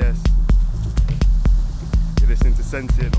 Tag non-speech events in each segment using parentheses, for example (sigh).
yes. You're listening to Sentient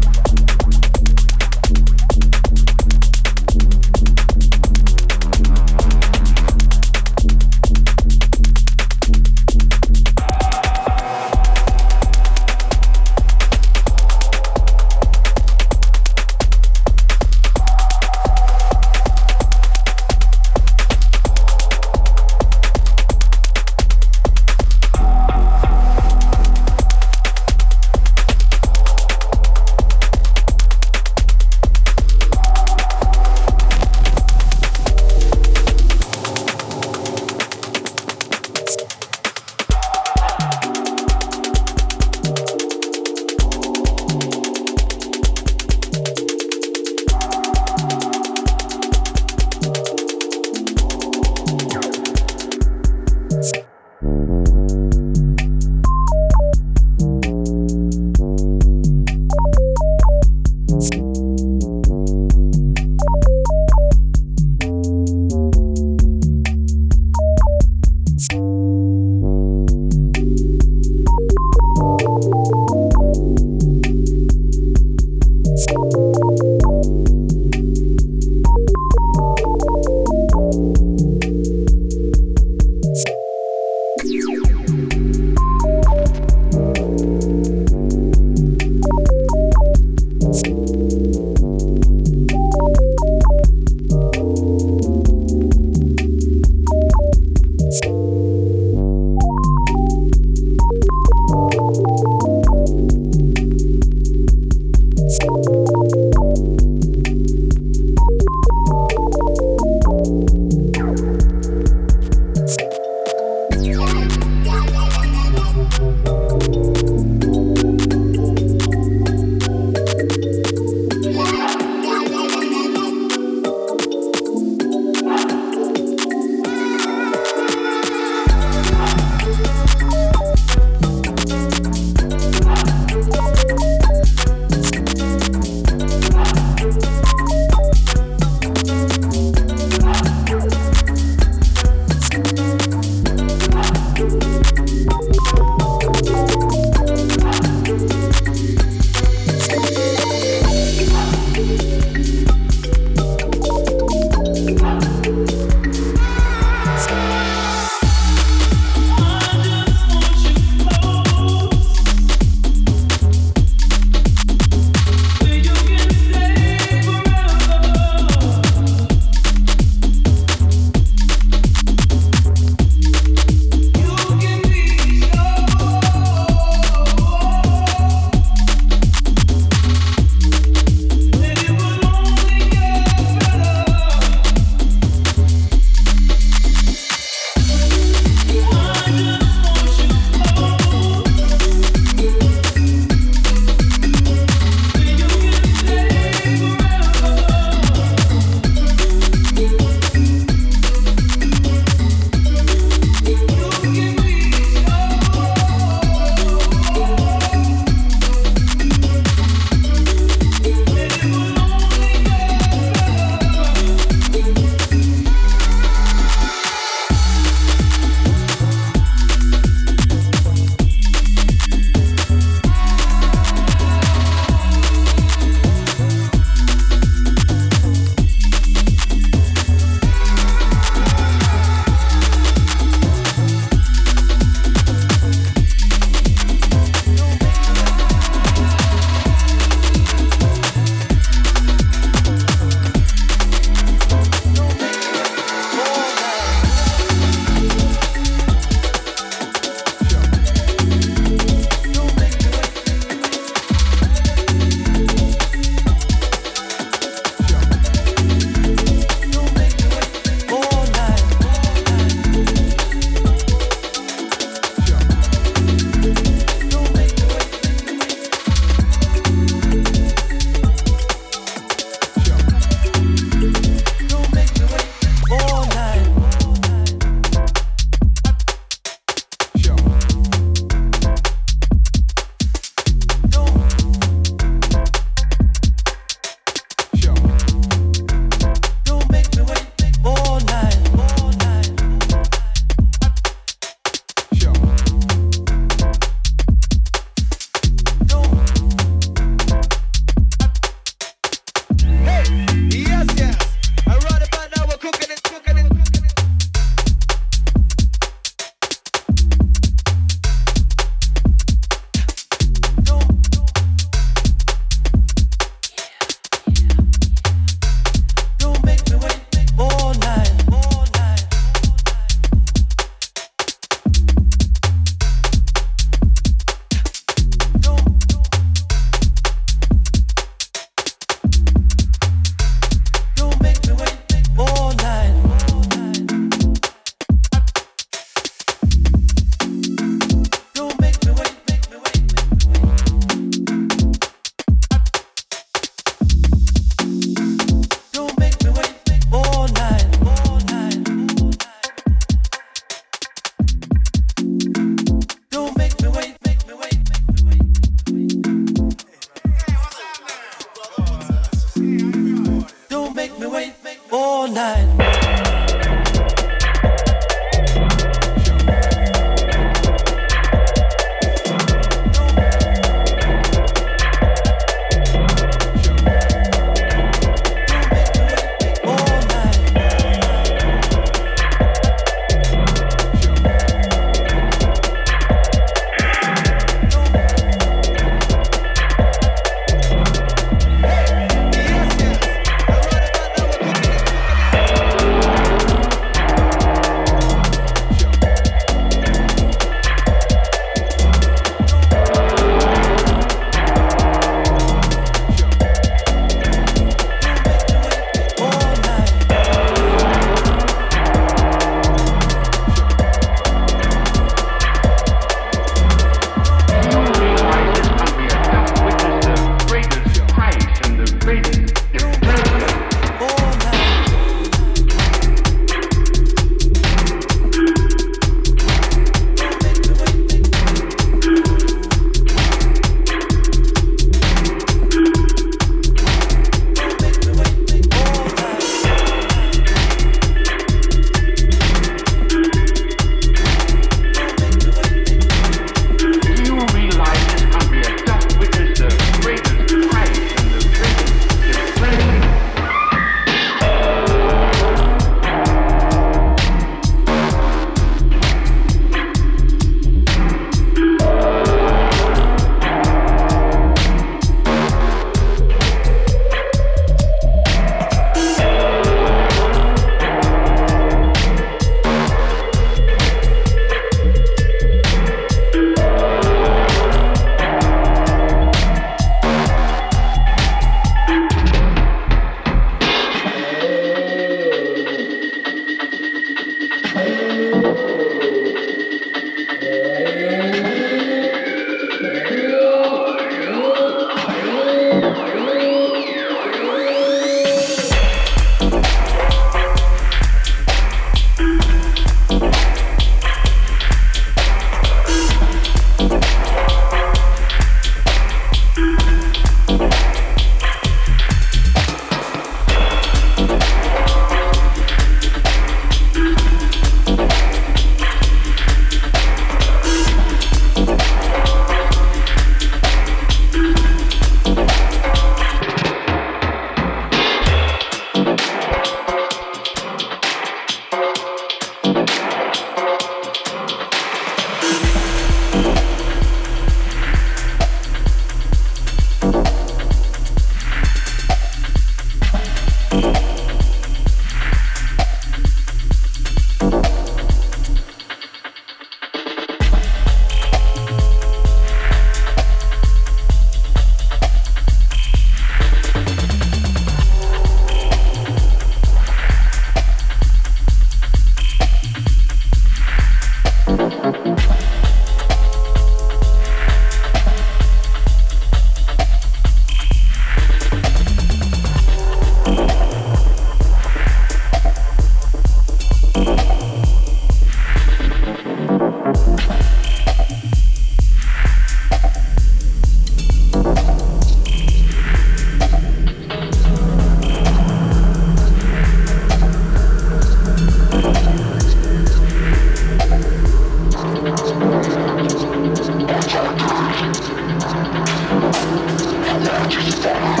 step.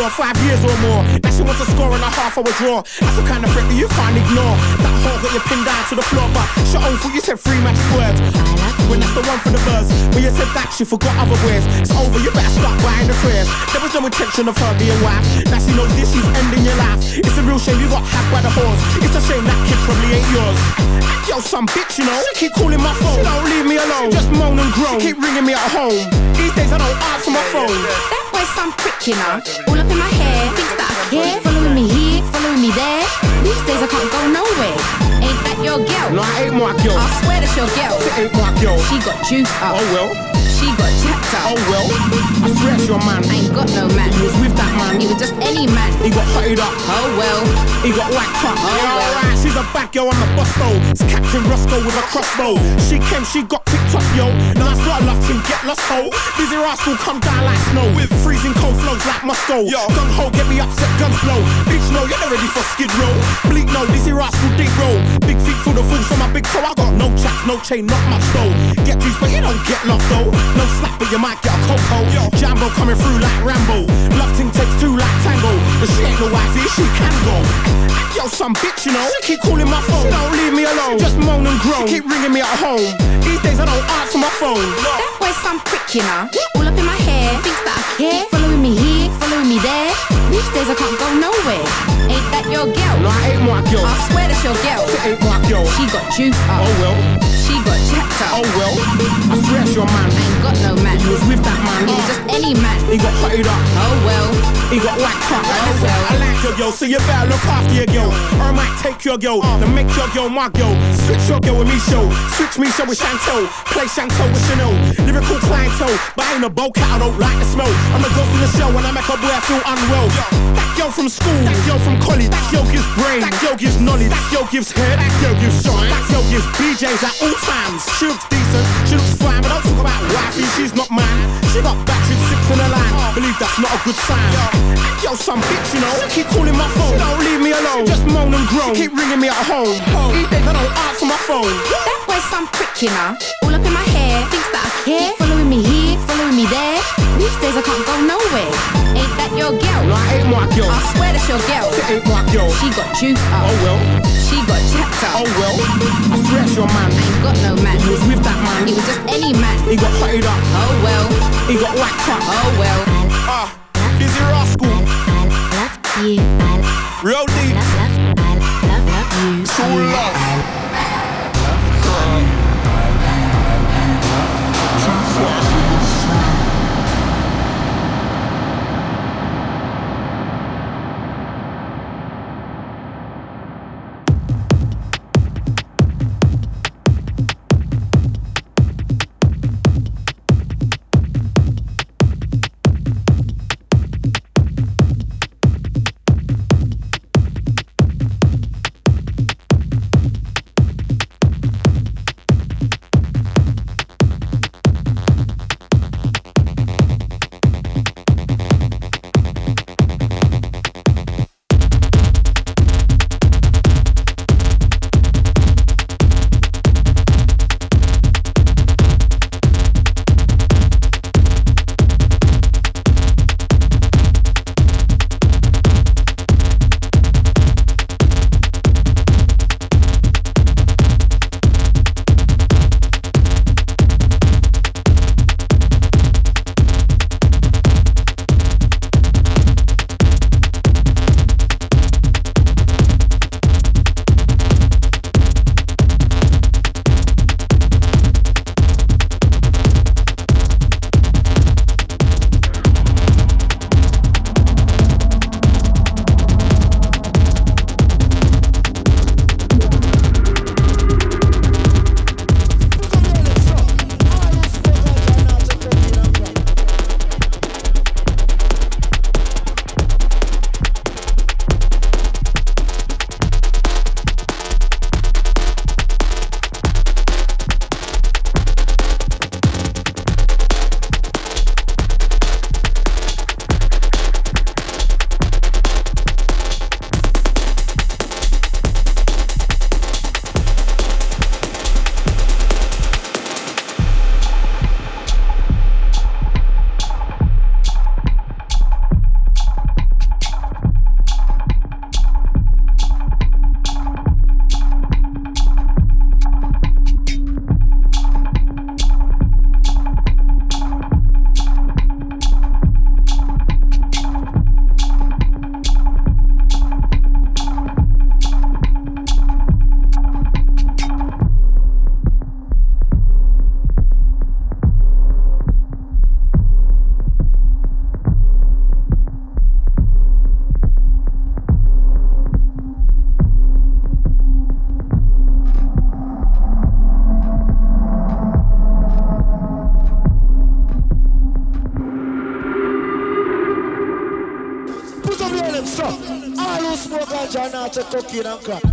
Five years or more. Now she wants a score and a half hour draw. That's the kind of threat that you can't ignore. That whore got you pinned down to the floor, but she own foot, you said three magic words. When that's the one for the buzz. When you said that, she forgot other words. It's over, you better start buying the prayers. There was no intention of her being wife. Now she knows this, she's ending your life. It's a real shame you got hacked by the horse. It's a shame that Yo, some bitch, you know. She keep calling my phone. She don't leave me alone. She just moan and groan. She keep ringing me at home. These days I don't answer my phone. That boy's some prick, you know. All up in my hair, thinks that I care. Following me here, following me there. These days I can't go nowhere. Ain't that your girl? No, I ain't my girl. I swear that's your girl. It ain't my girl. She got juice up. Oh well. She got jacked up. Oh well. I swear it's your man. I ain't got no man. He was with that man. He was just any man. He got hotted up. Oh well. He got whacked up. Oh, yeah, well. alright. She's a bad girl on the bus though. It's Captain Roscoe with a crossbow. She came, she got picked up, yo. Now that's not enough to get lost, ho. Dizzee Rascal come down like snow. With freezing cold flows like Moscow. Yo. Gun ho, get me upset, guns blow. Bitch, no, you're not ready for skid row. Bleak, no, Dizzee Rascal deep roll. Big feet full of fools on my big toe. I got no chaps, no chain, not much though. Get juice, but you don't get lost though. No slap, but you might get a cocoa. Yo. Jambo coming through like Rambo. Love ting takes two like tango. But she ain't no wifey, she can go. Yo, some bitch, you know. She keep calling my phone. She don't leave me alone. She just moan and groan. She keep ringing me at home. These days I don't answer my phone. That boy's some prick, you know. All up in my hair, thinks that I care. Following me here, following me there. These days I can't go nowhere. Ain't that your girl? No, I ain't my girl. I swear that's your girl. It ain't my girl. She got juice up. Oh well. She got jacked up. Oh well. I swear it's your man. I ain't got no man. He was with that man. He was just any man. He got hotted up. Oh well. He got whacked up. Oh, well. I like your girl, so you better look after your girl. Or I might take your girl, then make your girl my girl. Switch your girl with me show. Switch Michelle with Chantel. Play Chantel with Chanel. Lyrical clientele, but I ain't a bow cat, I don't like the smell. I'm the ghost in the show when I make a boy I feel unwell. That girl from school, that girl from college, that girl gives brain, that girl gives knowledge, that girl gives head, that girl gives shine, that girl gives BJs at all times. She looks decent, she looks fine, but don't talk about wifey, she's not mine. She got battered six in the line, believe that's not a good sign. Yo, some bitch, you know, she keep calling my phone, she don't leave me alone. She just moan and groan, she keep ringing me at home. Days I don't answer my phone. That boy's some prick, you know. All up in my hair, thinks that I care. Following me here, following me there. These days I can't go nowhere. Ain't that your girl? No, I ain't my girl. I swear that's your girl. It ain't my girl. She got juice up. Oh well. She got jacked up. Oh well. I swear it's your man. I ain't got no man. He was with that man. He was just any man. He got hotted up. Oh well. He got whacked up. Oh well. Ah, Dizzee Rascal. I love you. I love, Real deep. love, I love, love you. True love. try cocaine and crack.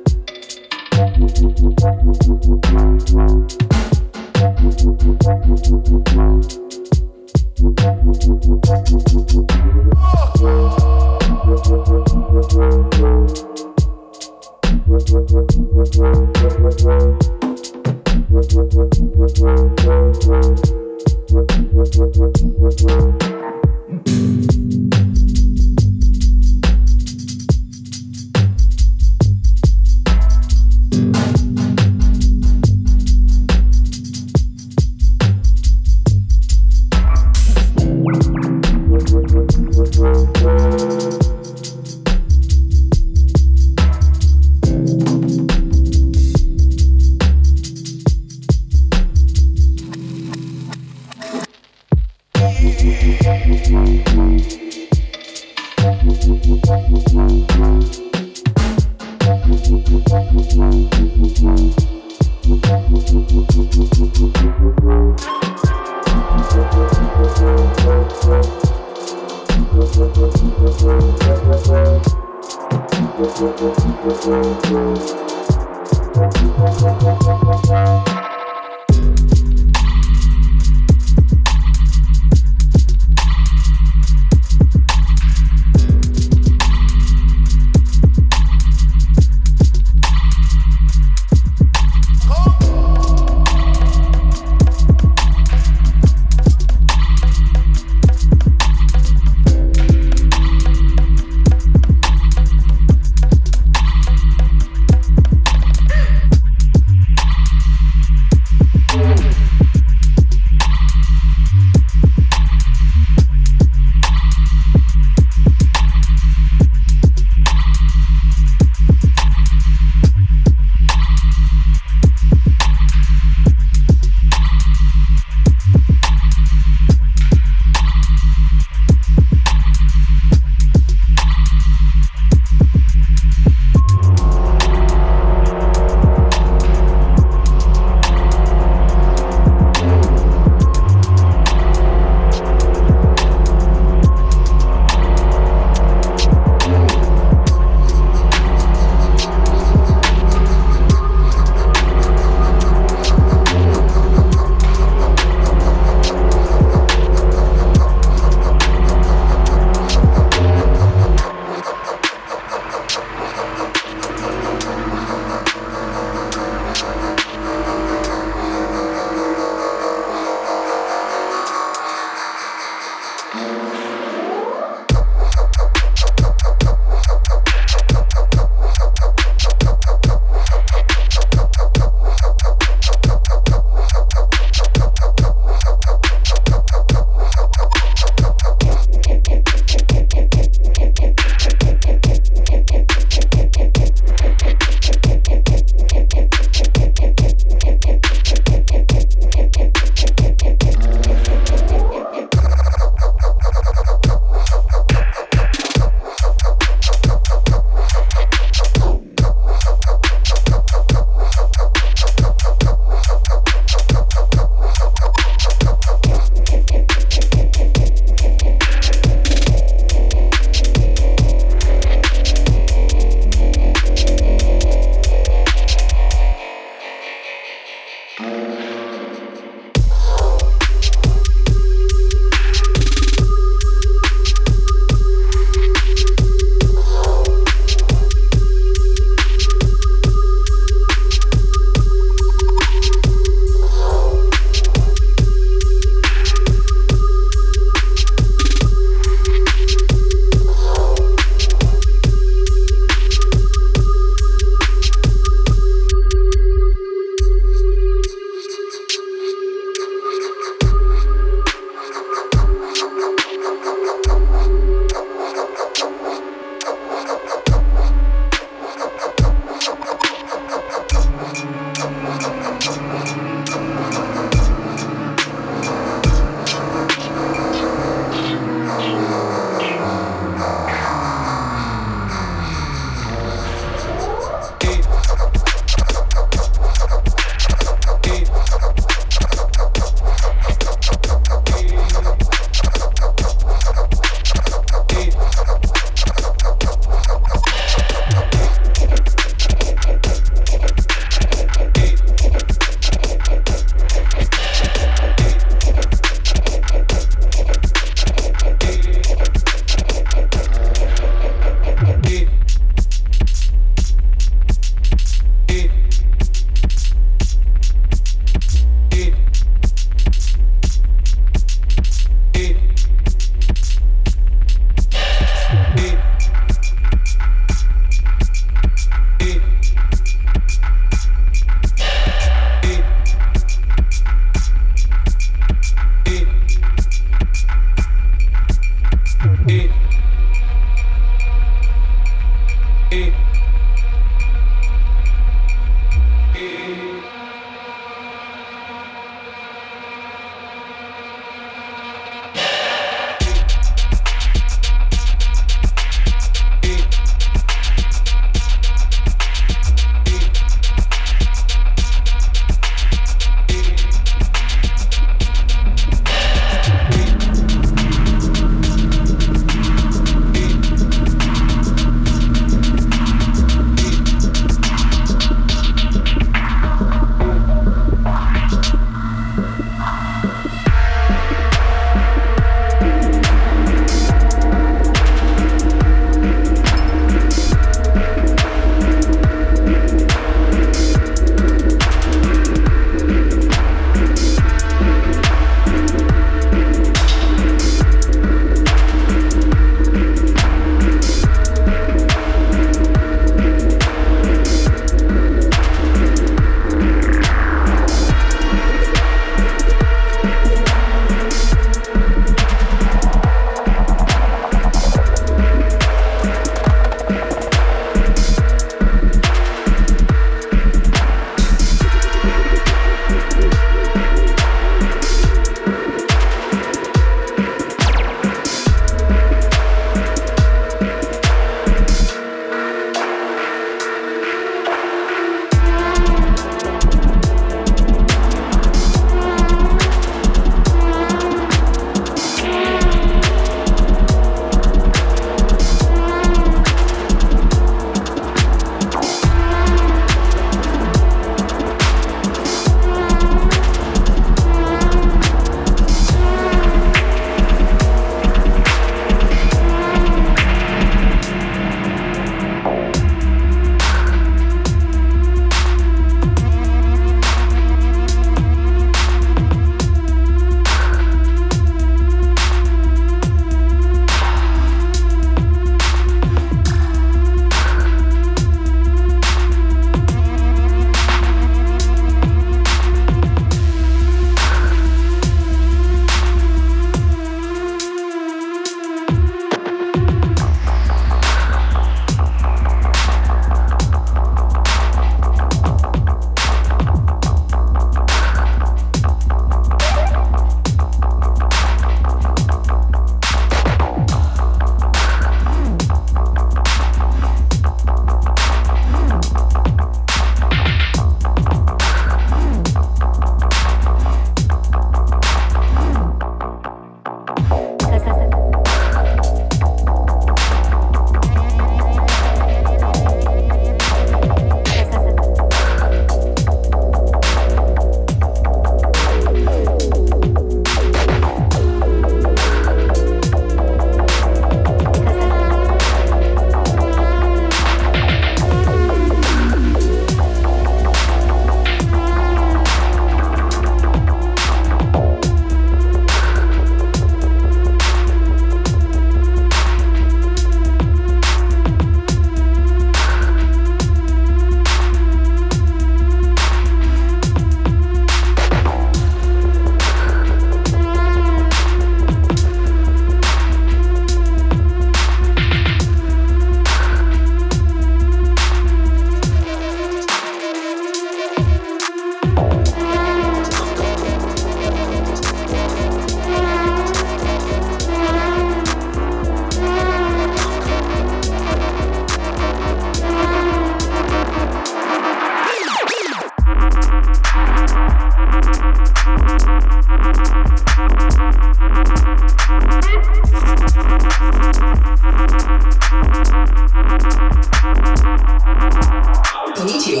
你起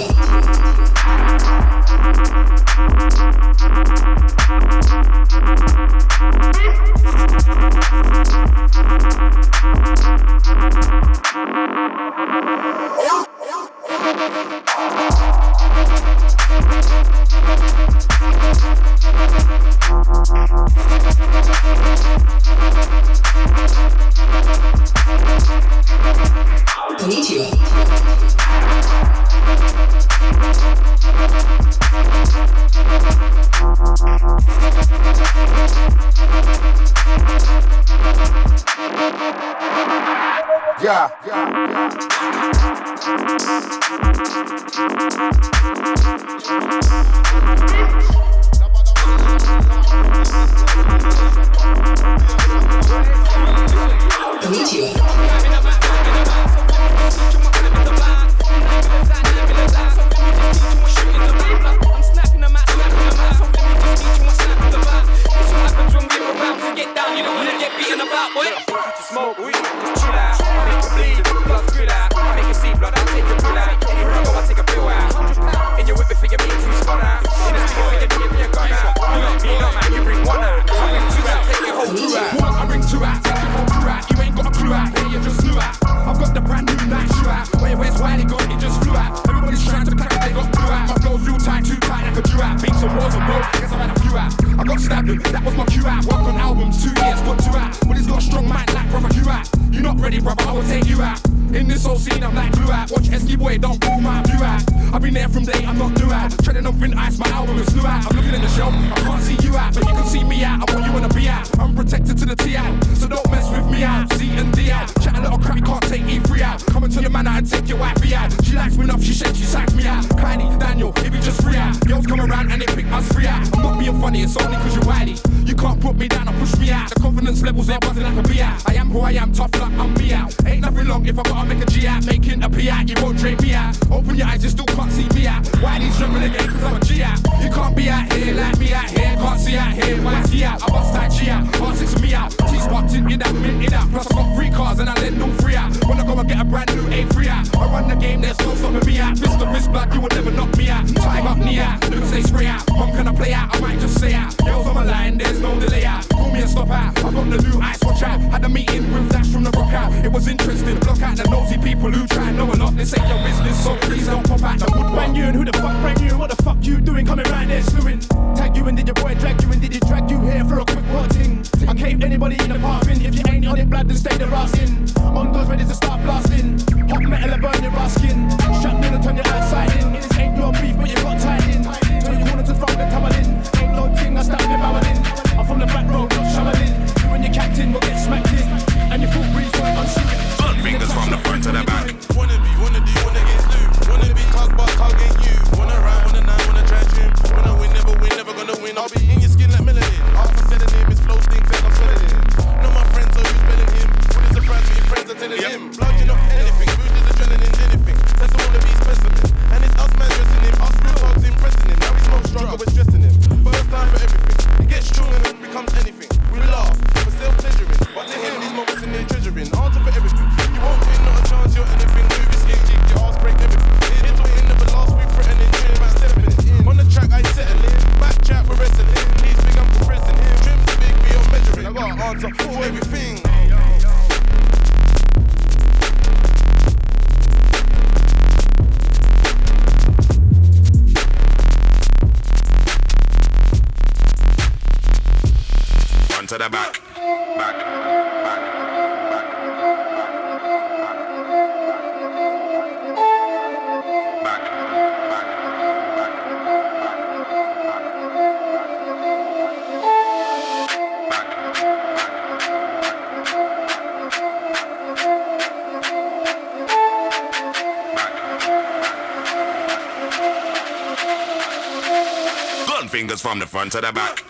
to the back.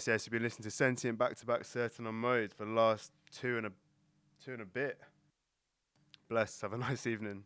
Yes, yes, you've been listening to Sentient back to back Surton on Mode for the last two and a two and a bit. Bless. Have a (laughs) nice evening.